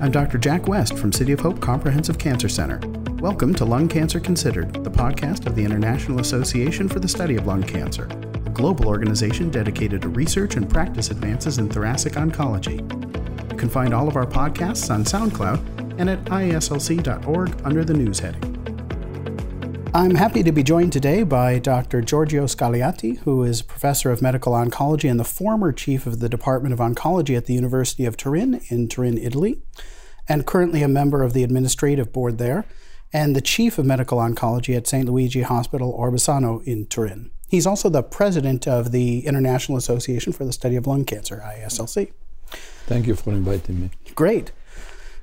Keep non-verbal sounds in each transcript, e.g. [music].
I'm Dr. Jack West from City of Hope Comprehensive Cancer Center. Welcome to Lung Cancer Considered, the podcast of the International Association for the Study of Lung Cancer, a global organization dedicated to research and practice advances in thoracic oncology. You can find all of our podcasts on SoundCloud and at iaslc.org under the news heading. I'm happy to be joined today by Dr. Giorgio Scagliotti, who is professor of medical oncology and the former chief of the Department of Oncology at the University of Turin in Turin, Italy, and currently a member of the administrative board there, and the chief of medical oncology at St. Luigi Hospital Orbassano in Turin. He's also the president of the International Association for the Study of Lung Cancer, IASLC. Thank you for inviting me. Great.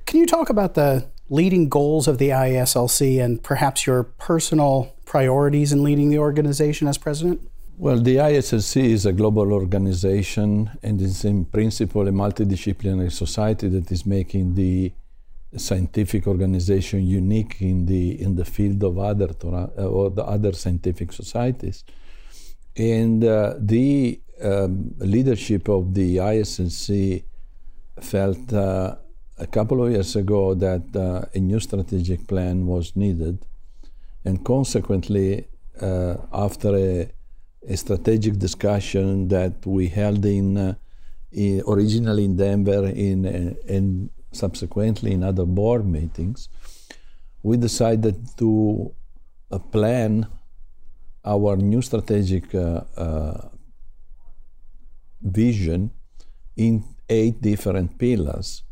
Can you talk about the leading goals of the IASLC and perhaps your personal priorities in leading the organization as president? Well, the IASLC is a global organization and is in principle a multidisciplinary society that is making the scientific organization unique in the in the field of other uh, or the other scientific societies. And uh, the um, leadership of the IASLC felt uh, a couple of years ago that uh, a new strategic plan was needed, and consequently, uh, after a, a, strategic discussion that we held in, uh, in originally in Denver in, uh, and subsequently in other board meetings, we decided to uh, plan our new strategic uh, vision in eight different pillars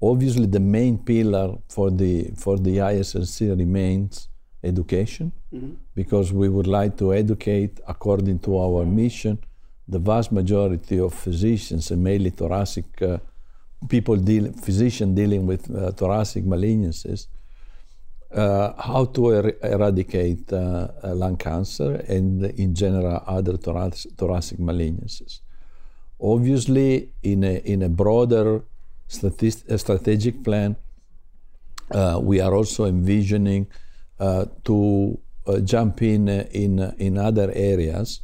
Obviously, the main pillar for the for the IASLC remains education, mm-hmm. because we would like to educate according to our mission the vast majority of physicians and mainly thoracic uh, people deal physicians dealing with uh, thoracic malignancies uh, how to er- eradicate uh, uh, lung cancer and in general other thorac- thoracic malignancies obviously in a in a broader strategic plan. Uh, we are also envisioning uh, to uh, jump in uh, in uh, in other areas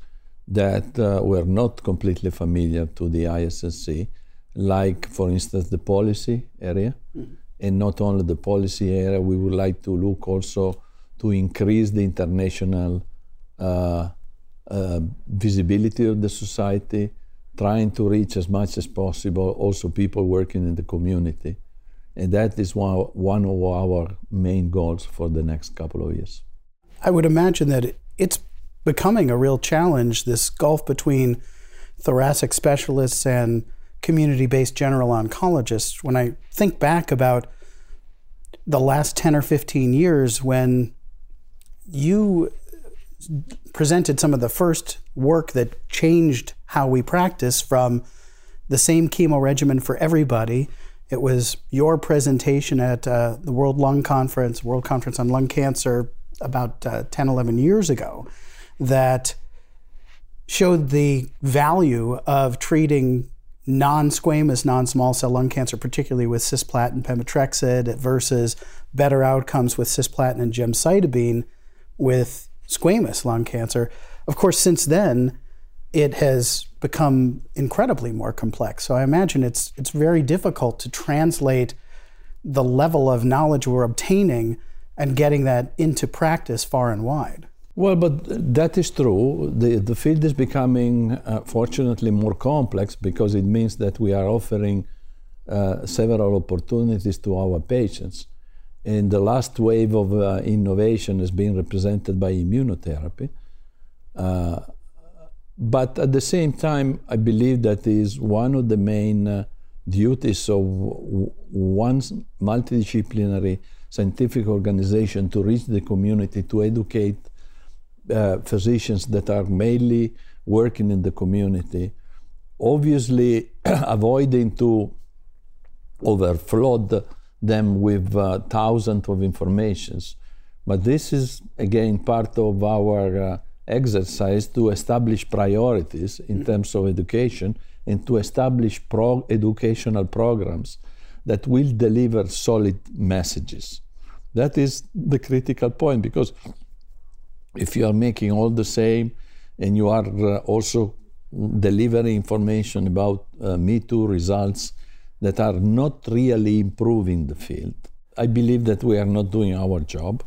that uh, were not completely familiar to the IASLC, like for instance the policy area, mm-hmm. and not only the policy area. We would like to look also to increase the international visibility of the society trying to reach as much as possible also people working in the community. And that is one, one of our main goals for the next couple of years. I would imagine that it's becoming a real challenge, this gulf between thoracic specialists and community based general oncologists. When I think back about the last 10 or 15 years when you presented some of the first work that changed how we practice from the same chemo regimen for everybody. It was your presentation at uh, the World Lung Conference, World Conference on Lung Cancer, about uh, 10, 11 years ago, that showed the value of treating non-squamous non-small cell lung cancer, particularly with cisplatin pemetrexed, versus better outcomes with cisplatin and gemcitabine with squamous lung cancer. Of course, since then, it has become incredibly more complex. So I imagine it's it's very difficult to translate the level of knowledge we're obtaining and getting that into practice far and wide. Well, but that is true. The, the field is becoming, uh, fortunately, more complex because it means that we are offering uh, several opportunities to our patients. And the last wave of uh, innovation is being represented by immunotherapy. But at the same time, I believe that is one of the main uh, duties of one multidisciplinary scientific organization to reach the community, to educate uh, physicians that are mainly working in the community. Obviously, [clears throat] avoiding to overflood them with uh, thousands of informations. But this is again part of our uh, exercise to establish priorities in terms of education and to establish pro- educational programs that will deliver solid messages. That is the critical point because if you are making all the same and you are uh, also delivering information about uh, Me Too results, that are not really improving the field. I believe that we are not doing our job.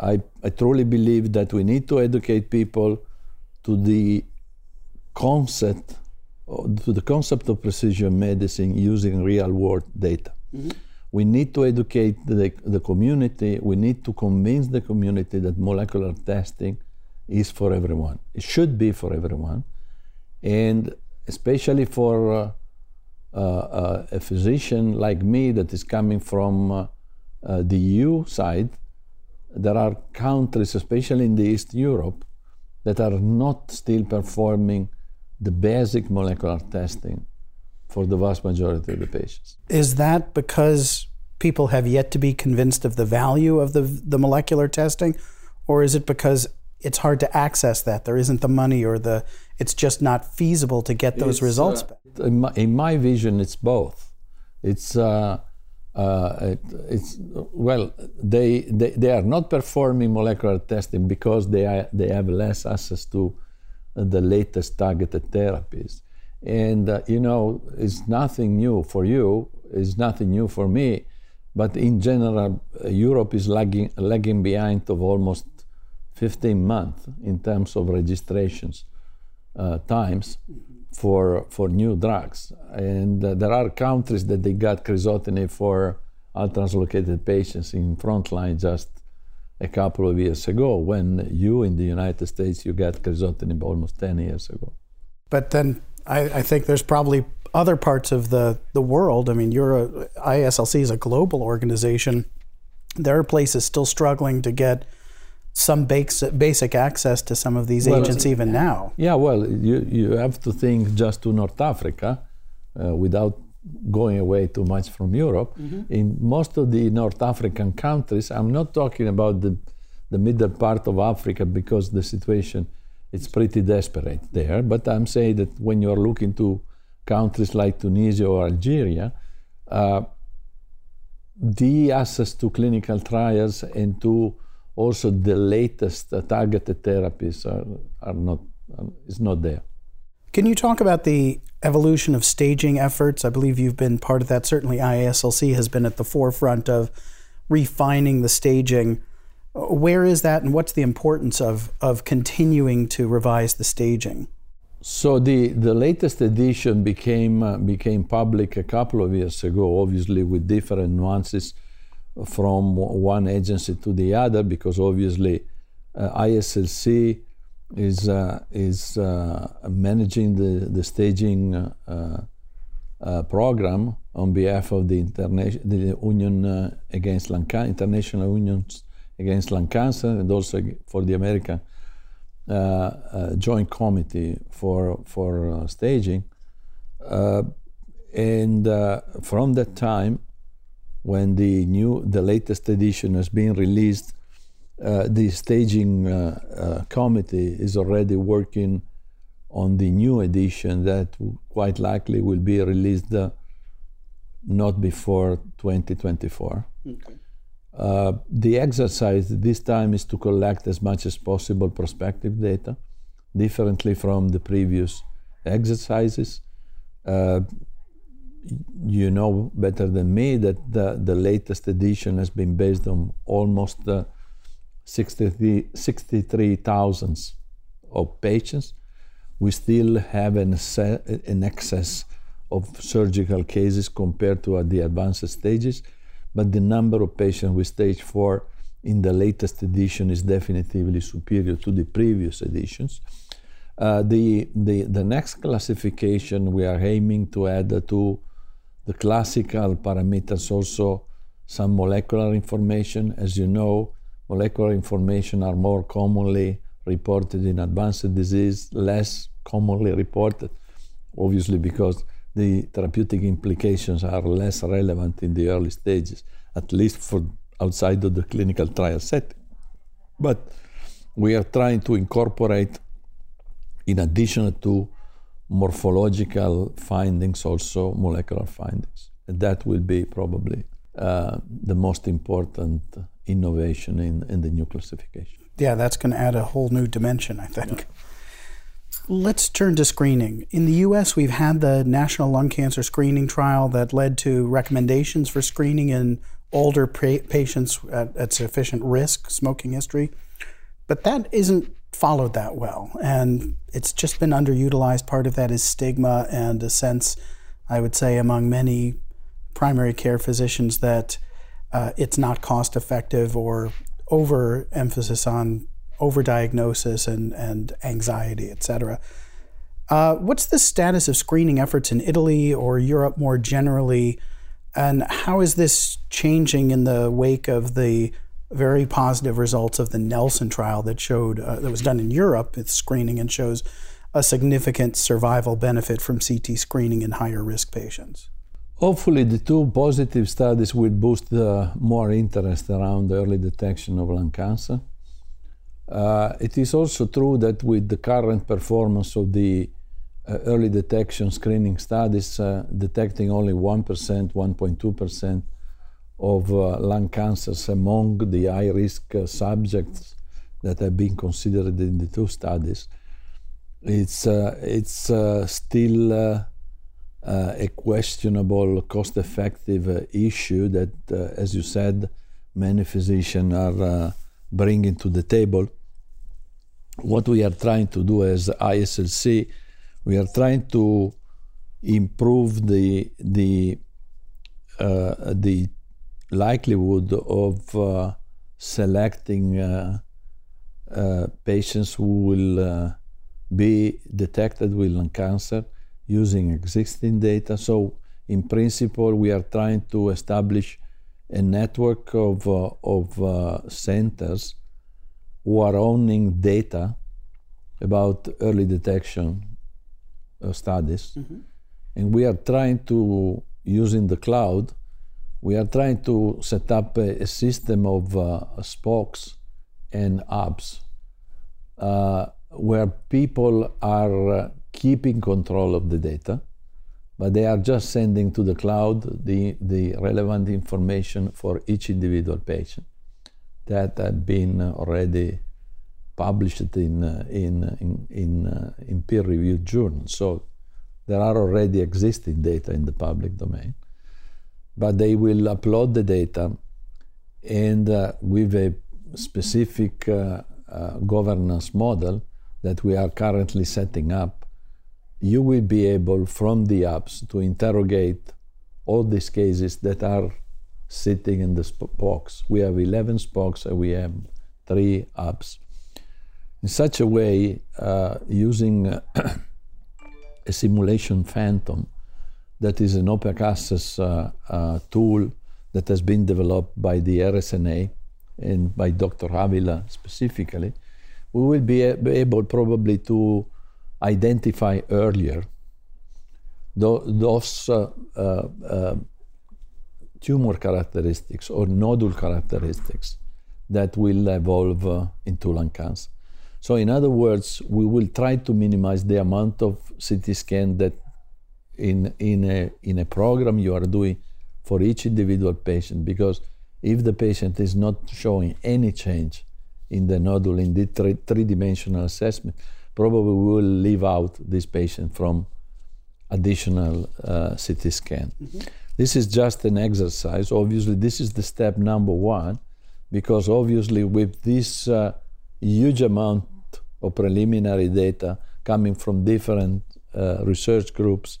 I, I truly believe that we need to educate people to the concept to the concept of precision medicine using real world data. Mm-hmm. We need to educate the, the community, we need to convince the community that molecular testing is for everyone. It should be for everyone. And especially for uh, uh, uh, a physician like me that is coming from uh, uh, the EU side, there are countries, especially in the East Europe, that are not still performing the basic molecular testing for the vast majority of the patients. Is that because people have yet to be convinced of the value of the, the molecular testing? Or is it because it's hard to access that? There isn't the money or the, it's just not feasible to get those it's, results uh, in, my, in, my, vision, it's both. It's, uh, uh, it, it's well, they, they, they are not performing molecular testing because they, are, they have less access to the latest targeted therapies. And, uh, you know, it's nothing new for you, it's nothing new for me. But in general, uh, Europe is lagging, lagging behind of almost 15 months in terms of registrations uh, times for, for new drugs. And uh, there are countries that they got crizotinib for ALK-translocated patients in frontline just a couple of years ago when you in the United States you got crizotinib almost 10 years ago. But then I, I, think there's probably other parts of the, the world. I mean, you're a, IASLC is a global organization. There are places still struggling to get some basic, basic access to some of these well, agents even now. Yeah, well, you, you have to think just to North Africa uh, without going away too much from Europe. Mm-hmm. In most of the North African countries, I'm not talking about the, the middle part of Africa because the situation it's pretty desperate there. But I'm saying that when you're looking to countries like Tunisia or Algeria, uh, the access to clinical trials and to also the latest uh, targeted therapies are, are not uh, is not there. Can you talk about the evolution of staging efforts? I believe you've been part of that. Certainly, IASLC has been at the forefront of refining the staging. Where is that, and what's the importance of, of continuing to revise the staging? So the, the latest edition became uh, became public a couple of years ago, obviously with different nuances from one agency to the other, because obviously uh, IASLC is uh, is uh, managing the the staging uh, uh, program on behalf of the international the Union uh, against lung cancer, International Unions against lung cancer, and also for the American Joint Committee for for staging. and from that time, when the new the latest edition has been released uh, the staging uh, uh, committee is already working on the new edition that quite likely will be released not before 2024. Okay. Uh, the exercise this time is to collect as much as possible prospective data, differently from the previous exercises. Uh, you know better than me that the, the latest edition has been based on almost 63,000 of patients, we still have an, an excess of surgical cases compared to the advanced stages, but the number of patients with stage 4 in the latest edition is definitively superior to the previous editions. Uh, the, the, the next classification we are aiming to add to the classical parameters also some molecular information. As you know, molecular information are more commonly reported in advanced disease, less commonly reported, obviously because the therapeutic implications are less relevant in the early stages, at least for outside of the clinical trial setting. But we are trying to incorporate, in addition to morphological findings, also molecular findings. And that will be probably uh, the most important innovation in, in the new classification. Yeah, that's going to add a whole new dimension, I think. Let's turn to screening. In the U.S., we've had the National Lung Cancer Screening Trial that led to recommendations for screening in older pa- patients at, at sufficient risk, smoking history. But that isn't followed that well. And it's just been underutilized. Part of that is stigma and a sense, I would say, among many primary care physicians that uh, it's not cost effective or overemphasis on overdiagnosis and, and anxiety, et cetera. Uh, what's the status of screening efforts in Italy or Europe more generally? And how is this changing in the wake of the very positive results of the Nelson trial that showed uh, that was done in Europe, it's screening and shows a significant survival benefit from CT screening in higher risk patients? Hopefully, the two positive studies will boost uh, more interest around early detection of lung cancer. Uh, it is also true that with the current performance of the uh, early detection screening studies, uh, detecting only 1%, 1.2% of uh, lung cancers among the high risk uh, subjects that have been considered in the two studies, it's, uh, it's uh, still uh, a questionable cost effective issue that, as you said, many physicians are bringing to the table. What we are trying to do as IASLC, we are trying to improve the the uh, the likelihood of uh, selecting uh, uh patients who will uh, be detected with lung cancer using existing data. So, in principle, we are trying to establish a network of, uh, of centers who are owning data about early detection uh, studies. Mm-hmm. And we are trying to, using the cloud, we are trying to set up a, a system of uh, spokes and hubs uh, where people are uh, keeping control of the data, but they are just sending to the cloud the, the relevant information for each individual patient that have been already published in, uh, in, in, in, uh, in peer-reviewed journals. So there are already existing data in the public domain, but they will upload the data and uh, with a specific uh, uh, governance model that we are currently setting up, you will be able from the apps to interrogate all these cases that are sitting in the spokes. We have 11 spokes and we have three apps. In such a way, uh, using [coughs] a simulation phantom that is an open access uh, uh, tool that has been developed by the RSNA and by Dr. Avila specifically, we will be able probably to identify earlier those uh, uh, uh, tumor characteristics or nodule characteristics that will evolve uh, into lung cancer. So, in other words, we will try to minimize the amount of CT scan that in, in, a, in a program you are doing for each individual patient because if the patient is not showing any change in the nodule in the three dimensional assessment, probably we will leave out this patient from additional uh, CT scan. Mm-hmm. This is just an exercise. Obviously, this is the step number one because obviously, with this uh, huge amount of preliminary data coming from different uh, research groups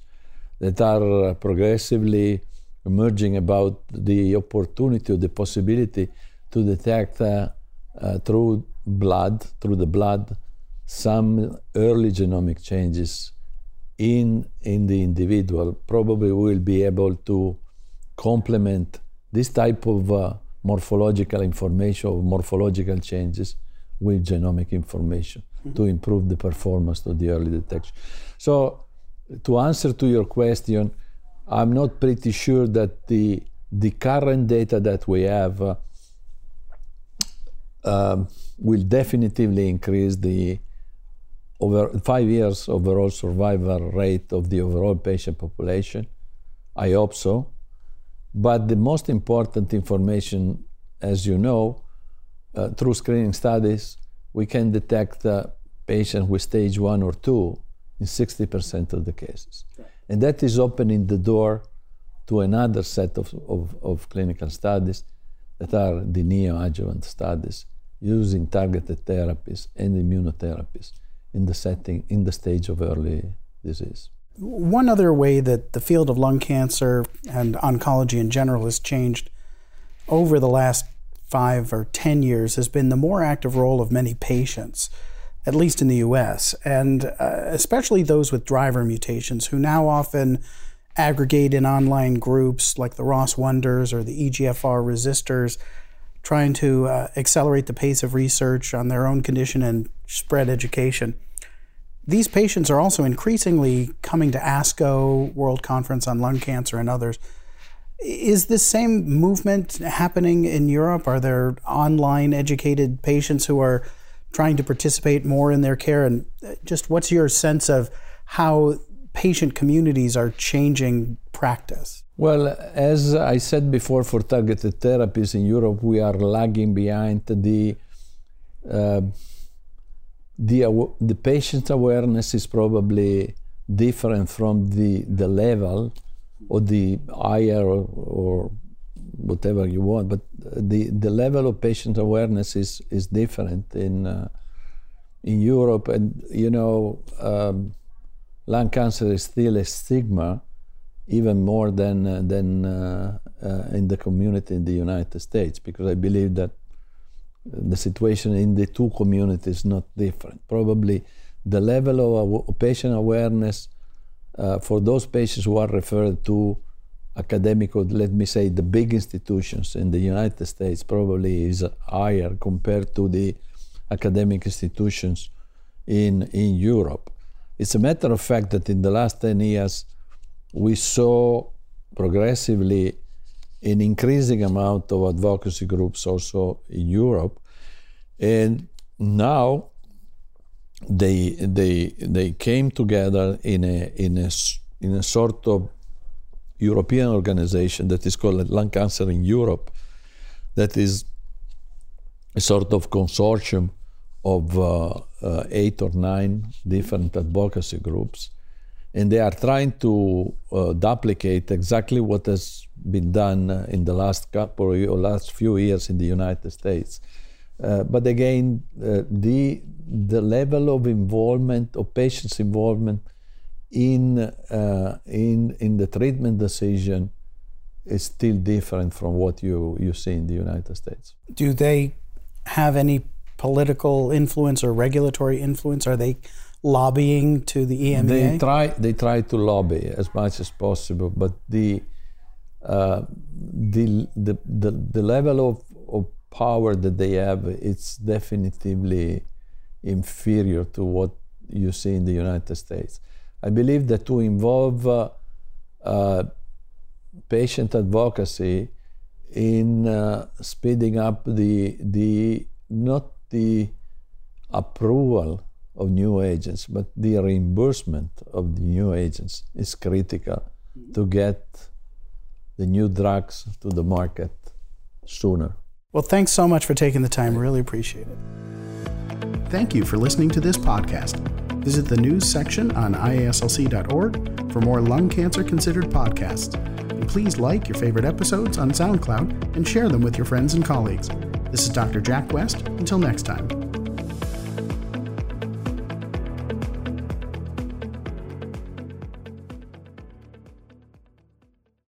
that are progressively emerging about the opportunity or the possibility to detect uh, uh, through blood, through the blood, some early genomic changes in, in the individual. Probably we will be able to complement this type of uh, morphological information or morphological changes with genomic information mm-hmm. to improve the performance of the early detection. So, to answer to your question, I'm not pretty sure that the the current data that we have uh, um, will definitively increase the over five years overall survival rate of the overall patient population. I hope so. But the most important information, as you know, uh, through screening studies, we can detect uh, patients with stage one or two in 60% of the cases. Right. And that is opening the door to another set of, of, of clinical studies that are the neoadjuvant studies using targeted therapies and immunotherapies in the setting, in the stage of early disease. One other way that the field of lung cancer and oncology in general has changed over the last five or ten years has been the more active role of many patients, at least in the US, and uh, especially those with driver mutations who now often aggregate in online groups like the ROS1ders or the EGFR Resisters, trying to uh, accelerate the pace of research on their own condition and spread education. These patients are also increasingly coming to ASCO, World Conference on Lung Cancer, and others. Is this same movement happening in Europe? Are there online educated patients who are trying to participate more in their care? And uh, just what's your sense of how patient communities are changing practice? Well, as I said before, for targeted therapies in Europe, we are lagging behind the uh, the, the patient awareness is probably different from the, the level or the higher or, or whatever you want, but the, the level of patient awareness is, is different in, uh, in Europe. And, you know, um, lung cancer is still a stigma, even more than, uh, than uh, uh in the community in the United States, because I believe that the situation in the two communities is not different. Probably the level of patient awareness uh, for those patients who are referred to academic, or let me say, the big institutions in the United States probably is higher compared to the academic institutions in, in Europe. It's a matter of fact that in the last 10 years, we saw progressively an increasing amount of advocacy groups also in Europe. And now they, they, they came together in a, in, a, in a sort of European organization that is called Lung Cancer in Europe, that is a sort of consortium of uh, uh, eight or nine different advocacy groups and they are trying to uh, duplicate exactly what has been done in the last couple or last few years in the United States. Uh, but again, uh, the the level of involvement of patients' involvement in uh, in in the treatment decision is still different from what you you see in the United States. Do they have any political influence or regulatory influence? Are they lobbying to the EMA? They try they try to lobby as much as possible, but the uh, the, the, the the level of, of power that they have it's definitively inferior to what you see in the United States. I believe that to involve uh, uh, patient advocacy in uh, speeding up the the not the approval of new agents, but the reimbursement of the new agents is critical to get the new drugs to the market sooner. Well, thanks so much for taking the time. Really appreciate it. Thank you for listening to this podcast. Visit the news section on iaslc.org for more lung cancer considered podcasts. And please like your favorite episodes on SoundCloud and share them with your friends and colleagues. This is Dr. Jack West. Until next time.